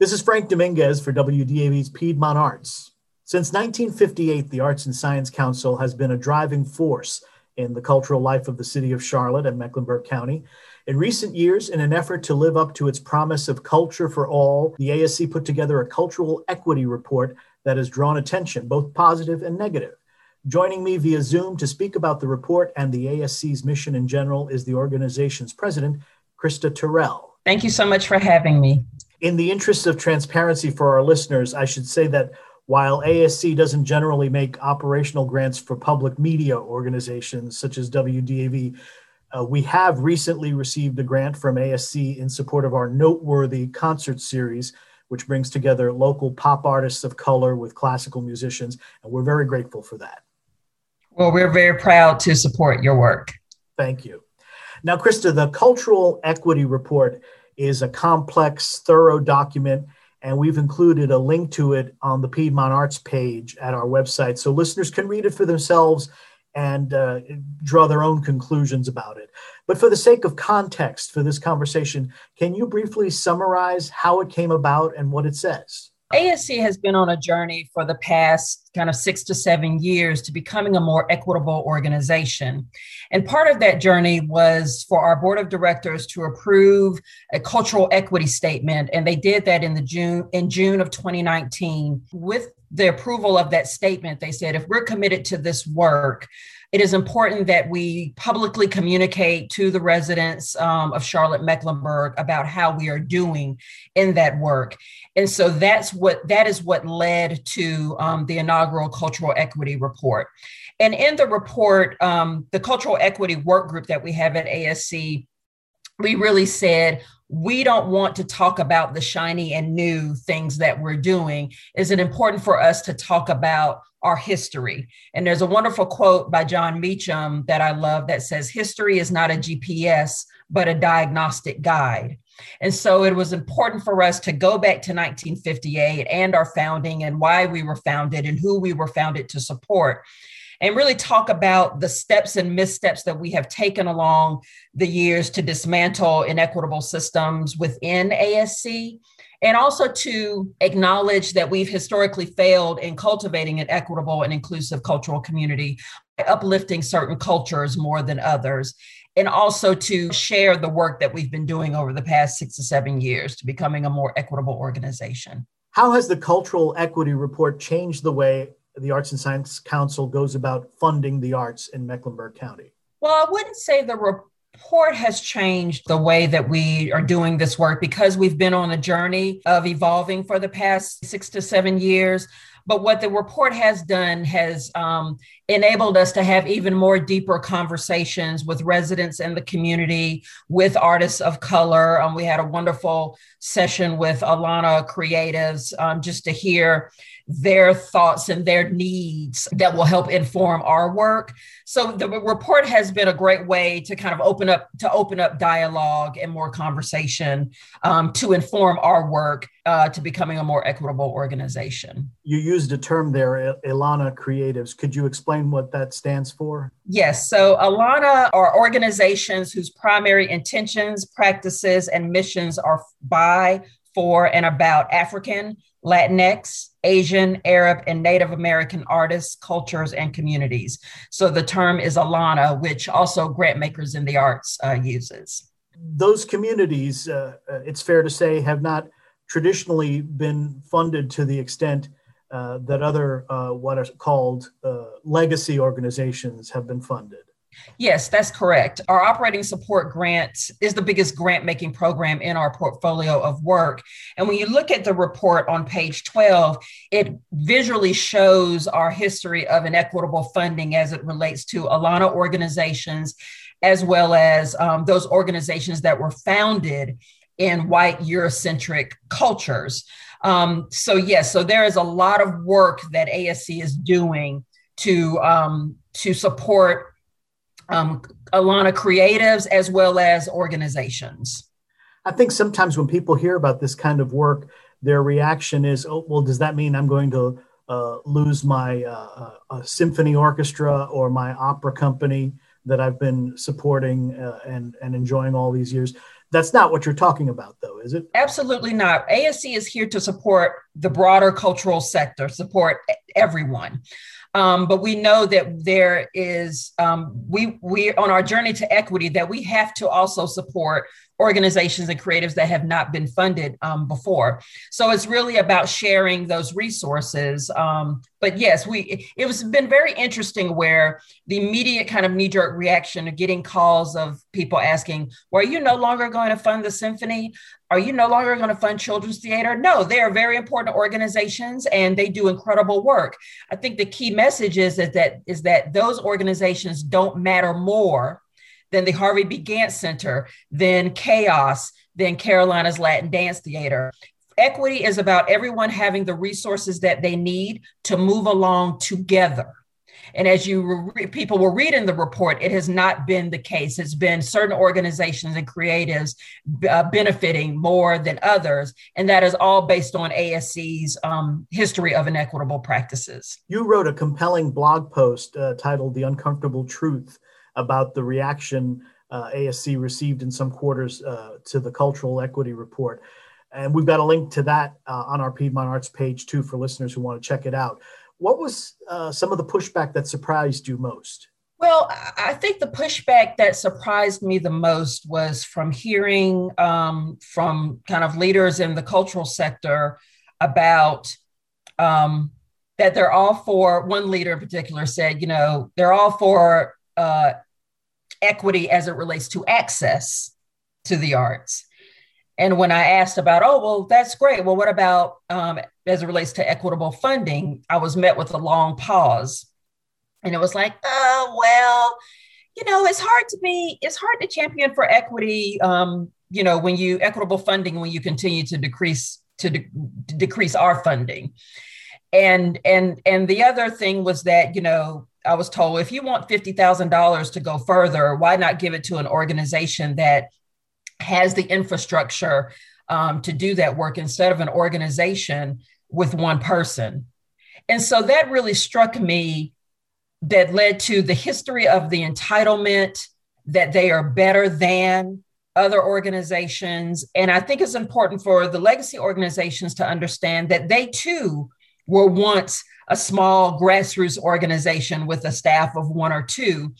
This is Frank Dominguez for WDAV's Piedmont Arts. Since 1958, the Arts and Science Council has been a driving force in the cultural life of the city of Charlotte and Mecklenburg County. In recent years, in an effort to live up to its promise of culture for all, the ASC put together a cultural equity report that has drawn attention, both positive and negative. Joining me via Zoom to speak about the report and the ASC's mission in general is the organization's president, Krista Terrell. Thank you so much for having me. In the interest of transparency for our listeners, I should say that while ASC doesn't generally make operational grants for public media organizations such as WDAV, uh, we have recently received a grant from ASC in support of our noteworthy concert series, which brings together local pop artists of color with classical musicians, and we're very grateful for that. Well, we're very proud to support your work. Thank you. Now, Krista, the Cultural Equity Report is a complex, thorough document, and we've included a link to it on the Piedmont Arts page at our website so listeners can read it for themselves and uh, draw their own conclusions about it. But for the sake of context for this conversation, can you briefly summarize how it came about and what it says? ASC has been on a journey for the past kind of six to seven years to becoming a more equitable organization. And part of that journey was for our board of directors to approve a cultural equity statement. And they did that in the June in June of 2019. With the approval of that statement, they said if we're committed to this work, it is important that we publicly communicate to the residents um, of Charlotte Mecklenburg about how we are doing in that work. And so that's what that is what led to um, the inaugural cultural equity report. And in the report, um, the cultural equity work group that we have at ASC, we really said we don't want to talk about the shiny and new things that we're doing. Is it important for us to talk about our history. And there's a wonderful quote by Jon Meacham that I love that says, History is not a GPS, but a diagnostic guide. And so it was important for us to go back to 1958 and our founding and why we were founded and who we were founded to support. And really talk about the steps and missteps that we have taken along the years to dismantle inequitable systems within ASC and also to acknowledge that we've historically failed in cultivating an equitable and inclusive cultural community by uplifting certain cultures more than others and also to share the work that we've been doing over the past six to seven years to becoming a more equitable organization. How has the Cultural Equity Report changed the way the Arts and Science Council goes about funding the arts in Mecklenburg County? Well, I wouldn't say the Port has changed the way that we are doing this work because we've been on a journey of evolving for the past six to seven years. But what the report has done has um, enabled us to have even more deeper conversations with residents in the community, with artists of color. Um, we had a wonderful session with ALAANA Creatives um, just to hear their thoughts and their needs that will help inform our work. So the report has been a great way to kind of open up to open up dialogue and more conversation um, to inform our work uh, to becoming a more equitable organization. You used a term there, ALAANA Creatives. Could you explain what that stands for? Yes. So ALAANA are organizations whose primary intentions, practices, and missions are by, for, and about African Latinx, Asian, Arab, and Native American artists, cultures, and communities. So the term is ALAANA, which also grant makers in the arts uh, uses. Those communities, uh, uh, it's fair to say, have not traditionally been funded to the extent uh, that other uh, what are called uh, legacy organizations have been funded. Yes, that's correct. Our operating support grant is the biggest grant making program in our portfolio of work. And when you look at the report on page 12, it visually shows our history of inequitable funding as it relates to ALAANA organizations, as well as um, those organizations that were founded in white Eurocentric cultures. Um, so, yes, so there is a lot of work that ASC is doing to, um, to support um, ALAANA creatives as well as organizations. I think sometimes when people hear about this kind of work, their reaction is, oh, well, does that mean I'm going to uh, lose my uh, uh, symphony orchestra or my opera company that I've been supporting uh, and, and enjoying all these years? That's not what you're talking about, though, is it? Absolutely not. ASC is here to support the broader cultural sector, support everyone. Um, but we know that there is um, we we on our journey to equity that we have to also support organizations and creatives that have not been funded um, before. So it's really about sharing those resources. Um, but yes, we it was been very interesting where the immediate kind of knee jerk reaction of getting calls of people asking, "Well, are you no longer going to fund the symphony? Are you no longer going to fund children's theater?" No, they are very important organizations and they do incredible work. I think the key message is, that is that those organizations don't matter more than the Harvey B. Gantt Center, then chaos then Carolinas Latin Dance Theater. Equity is about everyone having the resources that they need to move along together. And as you re- people will read in the report, it has not been the case. It's been certain organizations and creatives uh, benefiting more than others, and that is all based on ASC's um, history of inequitable practices. You wrote a compelling blog post uh, titled "The Uncomfortable Truth." about the reaction uh, ASC received in some quarters uh, to the cultural equity report. And we've got a link to that uh, on our Piedmont Arts page too for listeners who want to check it out. What was uh, some of the pushback that surprised you most? Well, I think the pushback that surprised me the most was from hearing um, from kind of leaders in the cultural sector about um, that they're all for, one leader in particular said, you know, they're all for uh, equity as it relates to access to the arts. And when I asked about, oh, well, that's great. Well, what about um, as it relates to equitable funding? I was met with a long pause. And it was like, oh, well, you know, it's hard to be, it's hard to champion for equity, um, you know, when you equitable funding, when you continue to decrease, to, de- to decrease our funding. And, and, and the other thing was that, you know, I was told if you want $50,000 to go further, why not give it to an organization that has the infrastructure um, to do that work instead of an organization with one person? And so that really struck me that led to the history of the entitlement that they are better than other organizations. And I think it's important for the legacy organizations to understand that they too were once a small grassroots organization with a staff of one or two,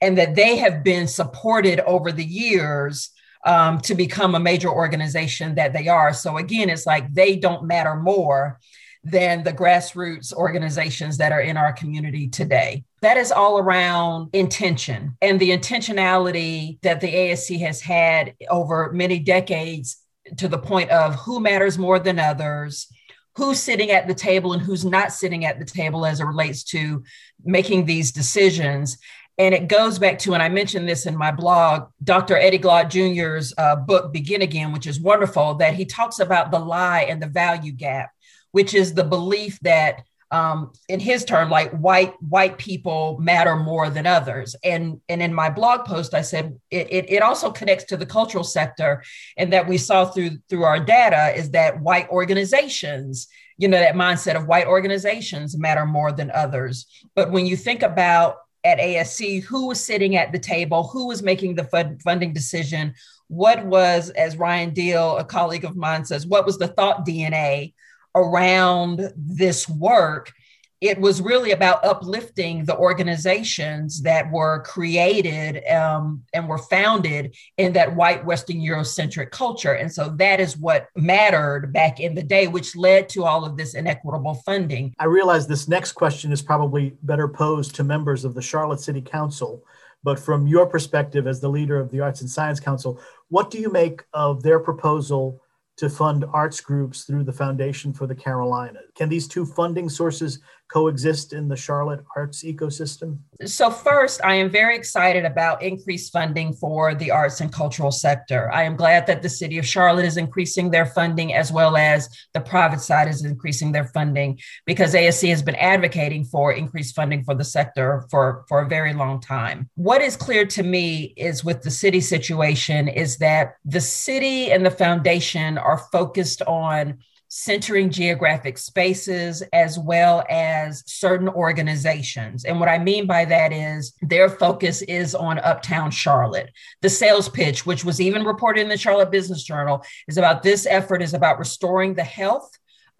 and that they have been supported over the years um, to become a major organization that they are. So again, it's like they don't matter more than the grassroots organizations that are in our community today. That is all around intention and the intentionality that the ASC has had over many decades to the point of who matters more than others who's sitting at the table and who's not sitting at the table as it relates to making these decisions. And it goes back to, and I mentioned this in my blog, Dr. Eddie Glaude Jr.'s uh, book, Begin Again, which is wonderful, that he talks about the lie and the value gap, which is the belief that um, in his term, like white white people matter more than others. And and in my blog post, I said it, it, it also connects to the cultural sector, and that we saw through through our data is that white organizations, you know, that mindset of white organizations matter more than others. But when you think about at ASC, who was sitting at the table, who was making the fund, funding decision, what was, as Ryan Deal, a colleague of mine says, what was the thought DNA around this work, it was really about uplifting the organizations that were created um, and were founded in that white Western Eurocentric culture. And so that is what mattered back in the day, which led to all of this inequitable funding. I realize this next question is probably better posed to members of the Charlotte City Council. But from your perspective as the leader of the Arts and Science Council, what do you make of their proposal to fund arts groups through the Foundation for the Carolinas. Can these two funding sources coexist in the Charlotte arts ecosystem? So, first, I am very excited about increased funding for the arts and cultural sector. I am glad that the city of Charlotte is increasing their funding as well as the private side is increasing their funding because ASC has been advocating for increased funding for the sector for, for a very long time. What is clear to me is with the city situation is that the city and the foundation are focused on centering geographic spaces as well as certain organizations. And what I mean by that is their focus is on Uptown Charlotte. The sales pitch, which was even reported in the Charlotte Business Journal, is about this effort is about restoring the health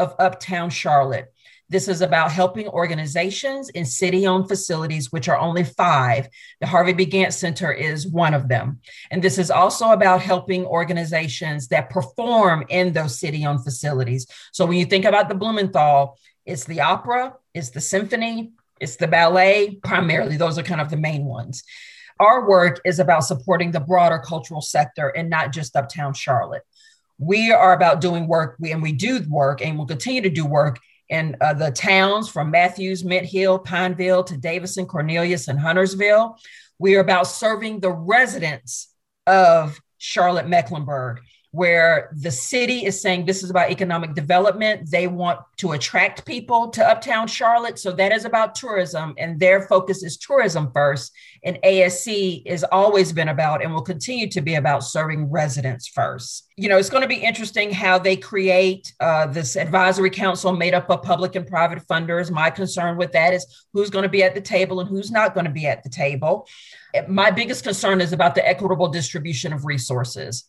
of Uptown Charlotte. This is about helping organizations in city owned facilities, which are only five. The Harvey B. Gantt Center is one of them. And this is also about helping organizations that perform in those city owned facilities. So when you think about the Blumenthal, it's the opera, it's the symphony, it's the ballet, primarily. Those are kind of the main ones. Our work is about supporting the broader cultural sector and not just Uptown Charlotte. We are about doing work, and we do work, and we'll continue to do work in uh, the towns from Matthews, Mint Hill, Pineville to Davidson, Cornelius, and Huntersville. We are about serving the residents of Charlotte Mecklenburg where the city is saying this is about economic development. They want to attract people to Uptown Charlotte. So that is about tourism, and their focus is tourism first. And ASC has always been about and will continue to be about serving residents first. You know, it's going to be interesting how they create uh, this advisory council made up of public and private funders. My concern with that is who's going to be at the table and who's not going to be at the table. My biggest concern is about the equitable distribution of resources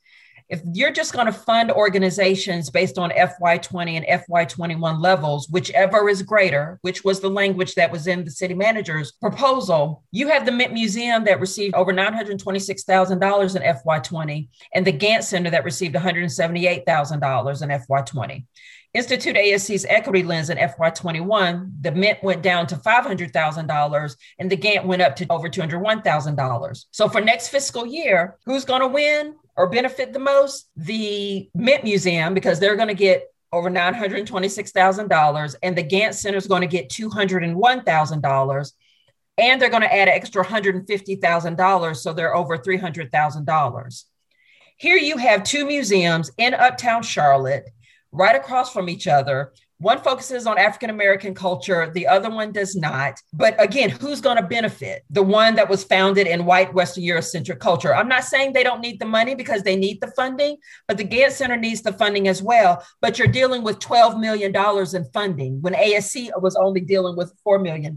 if you're just going to fund organizations based on FY20 and FY21 levels, whichever is greater, which was the language that was in the city manager's proposal, you have the Mint Museum that received over $926,000 in FY20 and the Gantt Center that received $178,000 in FY20. Institute ASC's equity lens in FY21, the Mint went down to $500,000 and the Gantt went up to over $201,000. So for next fiscal year, who's going to win? Or benefit the most? The Mint Museum, because they're going to get over $926,000, and the Gantt Center is going to get $201,000, and they're going to add an extra $150,000, so they're over $300,000. Here you have two museums in Uptown Charlotte, right across from each other, one focuses on African American culture, the other one does not. But again, who's going to benefit? The one that was founded in white Western Eurocentric culture. I'm not saying they don't need the money because they need the funding, but the Gantt Center needs the funding as well. But you're dealing with $12 million in funding when ASC was only dealing with $4 million.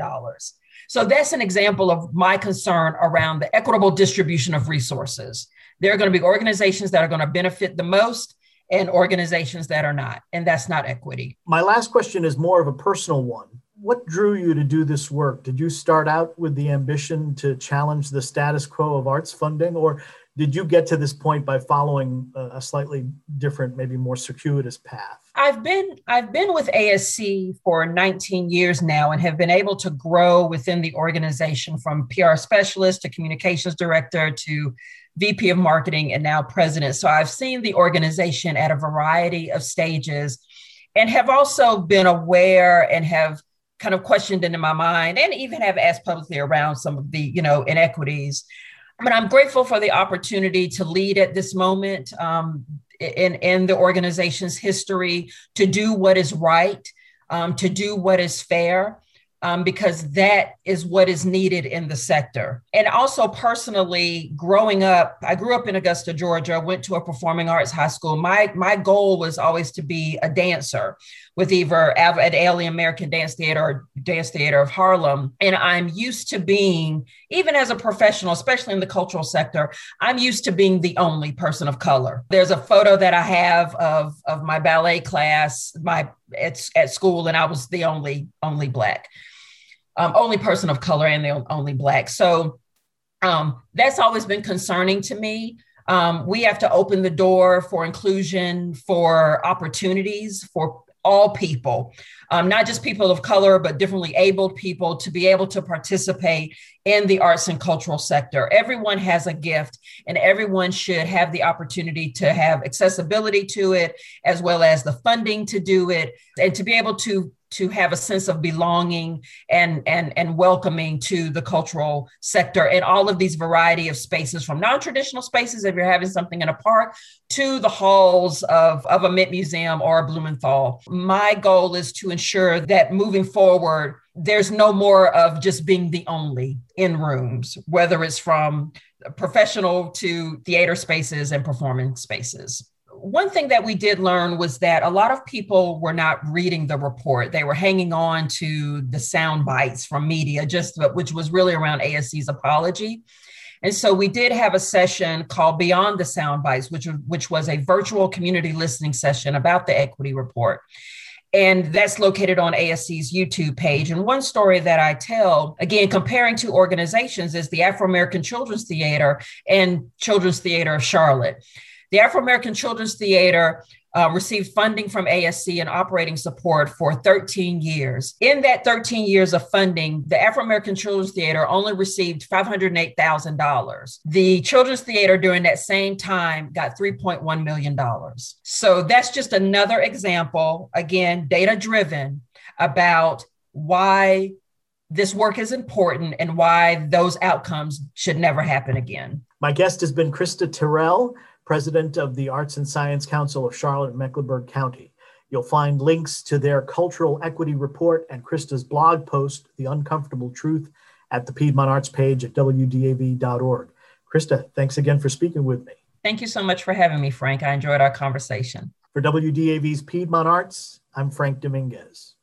So that's an example of my concern around the equitable distribution of resources. There are going to be organizations that are going to benefit the most and organizations that are not. And that's not equity. My last question is more of a personal one. What drew you to do this work? Did you start out with the ambition to challenge the status quo of arts funding, or did you get to this point by following a slightly different, maybe more circuitous path? I've been I've been with ASC for 19 years now and have been able to grow within the organization from PR specialist to communications director to VP of marketing and now president. So I've seen the organization at a variety of stages and have also been aware and have kind of questioned into my mind and even have asked publicly around some of the, you know, inequities. But I'm grateful for the opportunity to lead at this moment um, in, in the organization's history to do what is right, um, to do what is fair um, because that is what is needed in the sector. And also, personally, growing up, I grew up in Augusta, Georgia, went to a performing arts high school. My, my goal was always to be a dancer with either at Ailey American Dance Theater or Dance Theater of Harlem. And I'm used to being, even as a professional, especially in the cultural sector, I'm used to being the only person of color. There's a photo that I have of, of my ballet class, my at, at school, and I was the only only black um, only person of color and the only black. So um, that's always been concerning to me. Um, we have to open the door for inclusion, for opportunities for all people, um, not just people of color, but differently abled people to be able to participate in the arts and cultural sector. Everyone has a gift, and everyone should have the opportunity to have accessibility to it, as well as the funding to do it, and to be able to to have a sense of belonging and and and welcoming to the cultural sector and all of these variety of spaces from non-traditional spaces if you're having something in a park to the halls of, of a mint museum or a blumenthal. My goal is to ensure that moving forward there's no more of just being the only in rooms whether it's from professional to theater spaces and performing spaces one thing that we did learn was that a lot of people were not reading the report. They were hanging on to the sound bites from media, just which was really around ASC's apology. And so we did have a session called Beyond the Sound Bites, which, which was a virtual community listening session about the equity report and that's located on ASC's YouTube page. And one story that I tell, again, comparing two organizations, is the Afro American Children's Theater and Children's Theater of Charlotte. The Afro American Children's Theater uh, received funding from ASC and operating support for 13 years. In that 13 years of funding, the Afro American Children's Theater only received $508,000. The Children's Theater during that same time got $3.1 million. So that's just another example, again, data driven about why this work is important and why those outcomes should never happen again. My guest has been Krista Terrell president of the Arts and Science Council of Charlotte Mecklenburg County. You'll find links to their cultural equity report and Krista's blog post, The Uncomfortable Truth, at the Piedmont Arts page at wdav.org. Krista, thanks again for speaking with me. Thank you so much for having me, Frank. I enjoyed our conversation. For WDAV's Piedmont Arts, I'm Frank Dominguez.